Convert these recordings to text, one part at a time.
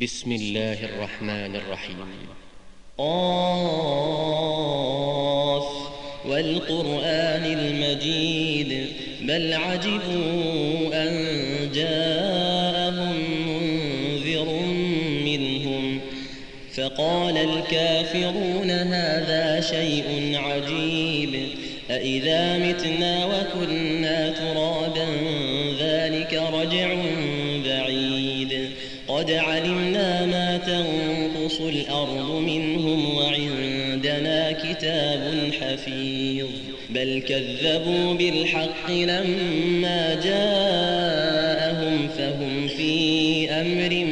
بسم الله الرحمن الرحيم. قاف والقرآن المجيد بل عجبوا أن جاءهم منذر منهم فقال الكافرون هذا شيء عجيب أإذا متنا وكنا قد علمنا ما تنقص الأرض منهم وعندنا كتاب حفيظ بل كذبوا بالحق لما جاءهم فهم في أمر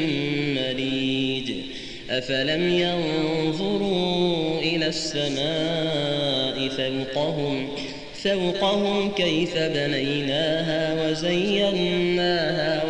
مريج أفلم ينظروا إلى السماء فوقهم فوقهم كيف بنيناها وزيناها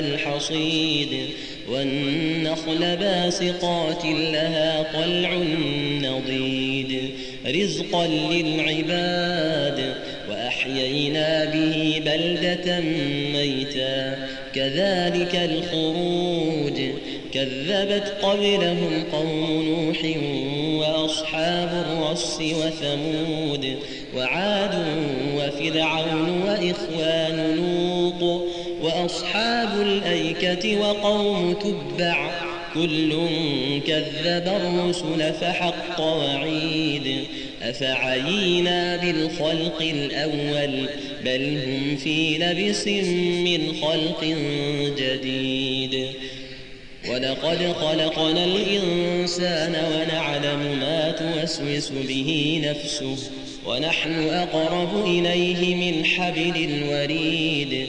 الحصيد والنخل باسقات لها طلع نضيد رزقا للعباد وأحيينا به بلدة ميتا كذلك الخروج كذبت قبلهم قوم نوح وأصحاب الرس وثمود وعاد وفرعون وإخوان لوط وأصحاب الأيكة وقوم تبع. كل كذب الرسل فحق وعيد. أفعينا بالخلق الأول؟ بل هم في لبس من خلق جديد. ولقد خلقنا الإنسان ونعلم ما توسوس به نفسه ونحن أقرب إليه من حبل الوريد.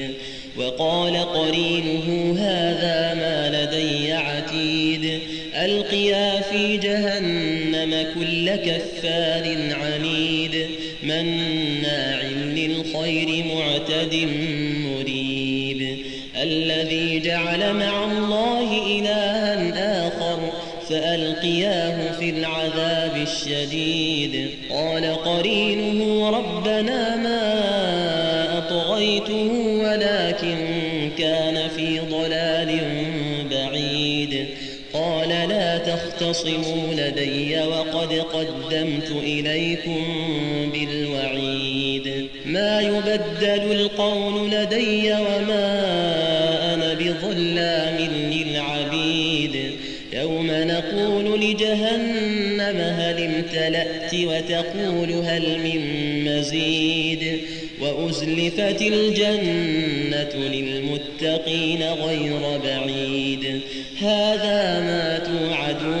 وقال قرينه هذا ما لدي عتيد. ألقيا في جهنم كل كفار عنيد. مناع للخير معتد مريب. الذي جعل مع الله إلها آخر فألقياه في العذاب الشديد. قال قرينه ربنا ما تختصموا لدي وقد قدمت إليكم بالوعيد. ما يبدل القول لدي وما أنا بظلام للعبيد. يوم نقول لجهنم هل امتلأت وتقول هل من مزيد. وأزلفت الجنة للمتقين غير بعيد. هذا ما توعدون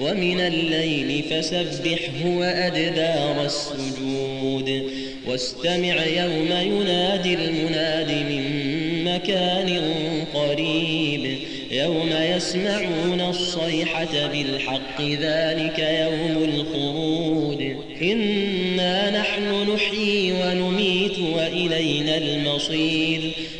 ومن الليل فسبحه وأدبار السجود. واستمع يوم ينادي المناد من مكان قريب. يوم يسمعون الصيحة بالحق ذلك يوم الخروج. إنا نحن نحيي ونميت وإلينا المصير.